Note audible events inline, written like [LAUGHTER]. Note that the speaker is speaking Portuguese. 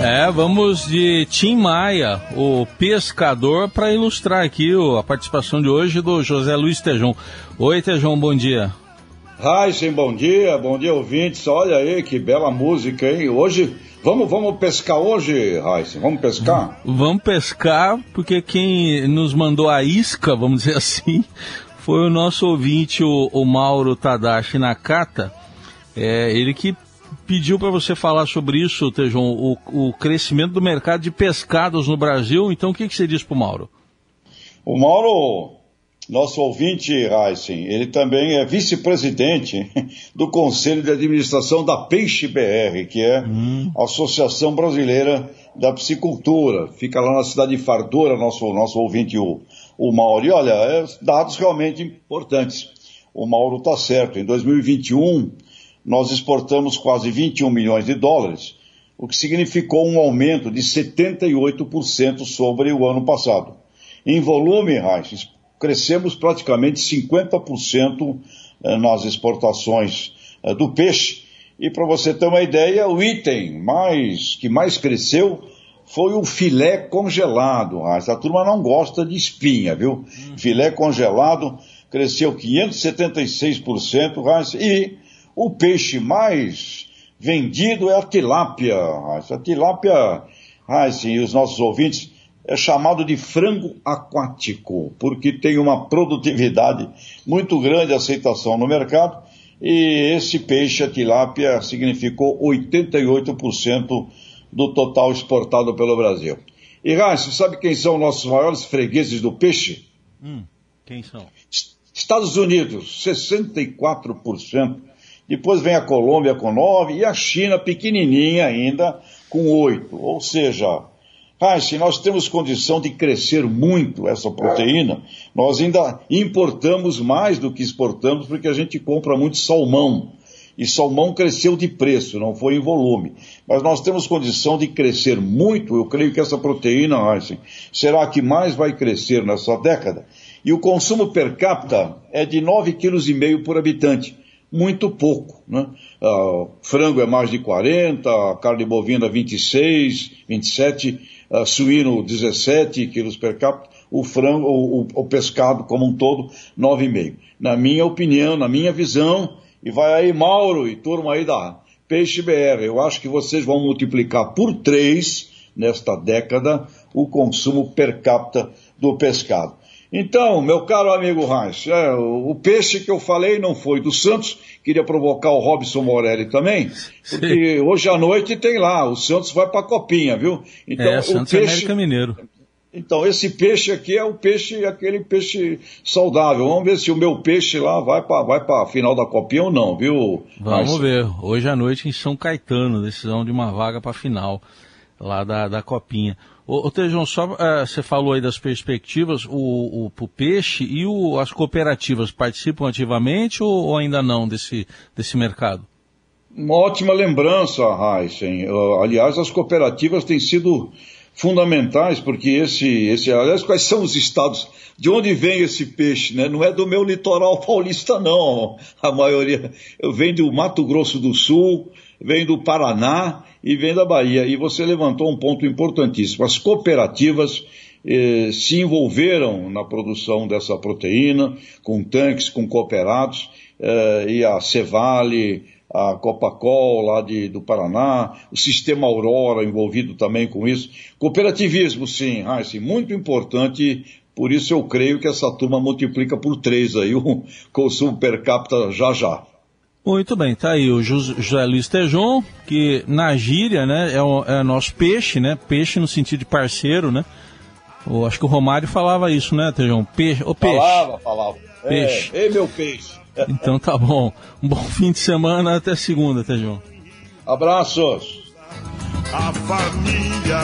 É, vamos de Tim Maia, o pescador, para ilustrar aqui a participação de hoje do José Luiz Tejão. Oi, Tejão, bom dia. Raíssen, bom dia, bom dia, ouvintes. Olha aí que bela música, hein? Hoje, vamos, vamos pescar hoje, Raíssen? Vamos pescar? Vamos pescar, porque quem nos mandou a isca, vamos dizer [LAUGHS] assim, foi o nosso ouvinte, o, o Mauro Tadashi Nakata. É, ele que pediu para você falar sobre isso, Tejon, o, o, crescimento do mercado de pescados no Brasil. Então, o que, que você diz para o Mauro? O Mauro, nosso ouvinte, Heisen, ele também é vice-presidente do Conselho de Administração da Peixe BR, que é hum. a Associação Brasileira da Piscicultura. Fica lá na cidade de Fardora, nosso, nosso ouvinte, o, o Mauro. E olha, é, dados realmente importantes. O Mauro está certo. Em 2021 nós exportamos quase 21 milhões de dólares, o que significou um aumento de 78% sobre o ano passado. Em volume, Raíssa, crescemos praticamente 50% eh, nas exportações eh, do peixe. E para você ter uma ideia, o item mais, que mais cresceu foi o filé congelado. A turma não gosta de espinha, viu? Hum. Filé congelado cresceu 576%, e o peixe mais vendido é a tilápia. A tilápia, assim, e os nossos ouvintes, é chamado de frango aquático, porque tem uma produtividade muito grande, aceitação no mercado, e esse peixe, a tilápia, significou 88% do total exportado pelo Brasil. E Raíssa, sabe quem são nossos maiores fregueses do peixe? Hum, quem são? Estados Unidos, 64%. Depois vem a Colômbia com 9 e a China pequenininha ainda com 8. Ou seja, ah, se nós temos condição de crescer muito essa proteína, nós ainda importamos mais do que exportamos porque a gente compra muito salmão. E salmão cresceu de preço, não foi em volume. Mas nós temos condição de crescer muito, eu creio que essa proteína, Einstein, será a que mais vai crescer nessa década. E o consumo per capita é de 9,5 kg por habitante muito pouco. Né? Uh, frango é mais de 40, a carne bovina 26, 27, uh, suíno 17 quilos per capita, o frango, o, o, o pescado como um todo 9,5. Na minha opinião, na minha visão, e vai aí Mauro e turma aí da Peixe BR, eu acho que vocês vão multiplicar por três nesta década o consumo per capita do pescado. Então, meu caro amigo Hans, é, o, o, peixe que eu falei não foi do Santos, queria provocar o Robson Morelli também, porque Sim. hoje à noite tem lá, o Santos vai para a copinha, viu? Então, é, o Santos é peixe... América Mineiro. Então, esse peixe aqui é o peixe, aquele peixe saudável. Vamos ver se o meu peixe lá vai para vai a final da copinha ou não, viu? Vamos ver. Hoje à noite em São Caetano, decisão de uma vaga para a final lá da, da copinha. Ô, Tejão, só uh, você falou aí das perspectivas, o, o, o peixe e o, as cooperativas participam ativamente ou, ou, ainda não desse, desse mercado? Uma ótima lembrança, Heisen. Uh, aliás, as cooperativas têm sido fundamentais, porque esse, esse, aliás, quais são os estados, de onde vem esse peixe, né? Não é do meu litoral [LAUGHS] paulista, não, a maioria, vem do Mato Grosso do Sul, vem do Paraná e vem da Bahia. E você levantou um ponto importantíssimo. As cooperativas eh, se envolveram na produção dessa proteína, com tanques, com cooperados, eh, e a Cevale, a Copacol lá de, do Paraná, o sistema Aurora envolvido também com isso. Cooperativismo, sim, Heisen, muito importante, por isso eu creio que essa turma multiplica por três aí o [LAUGHS] consumo per capita já já. Muito bem, tá aí o José Luiz Tejon, que na gíria, né, é, o, é nosso peixe, né, peixe no sentido de parceiro, né, eu acho que o Romário falava isso, né, Tejon, peixe, o peixe. Falava, falava. Peixe. É, ei, meu peixe. [LAUGHS] Então tá bom, um bom fim de semana, até segunda, Tejon. Abraços. A família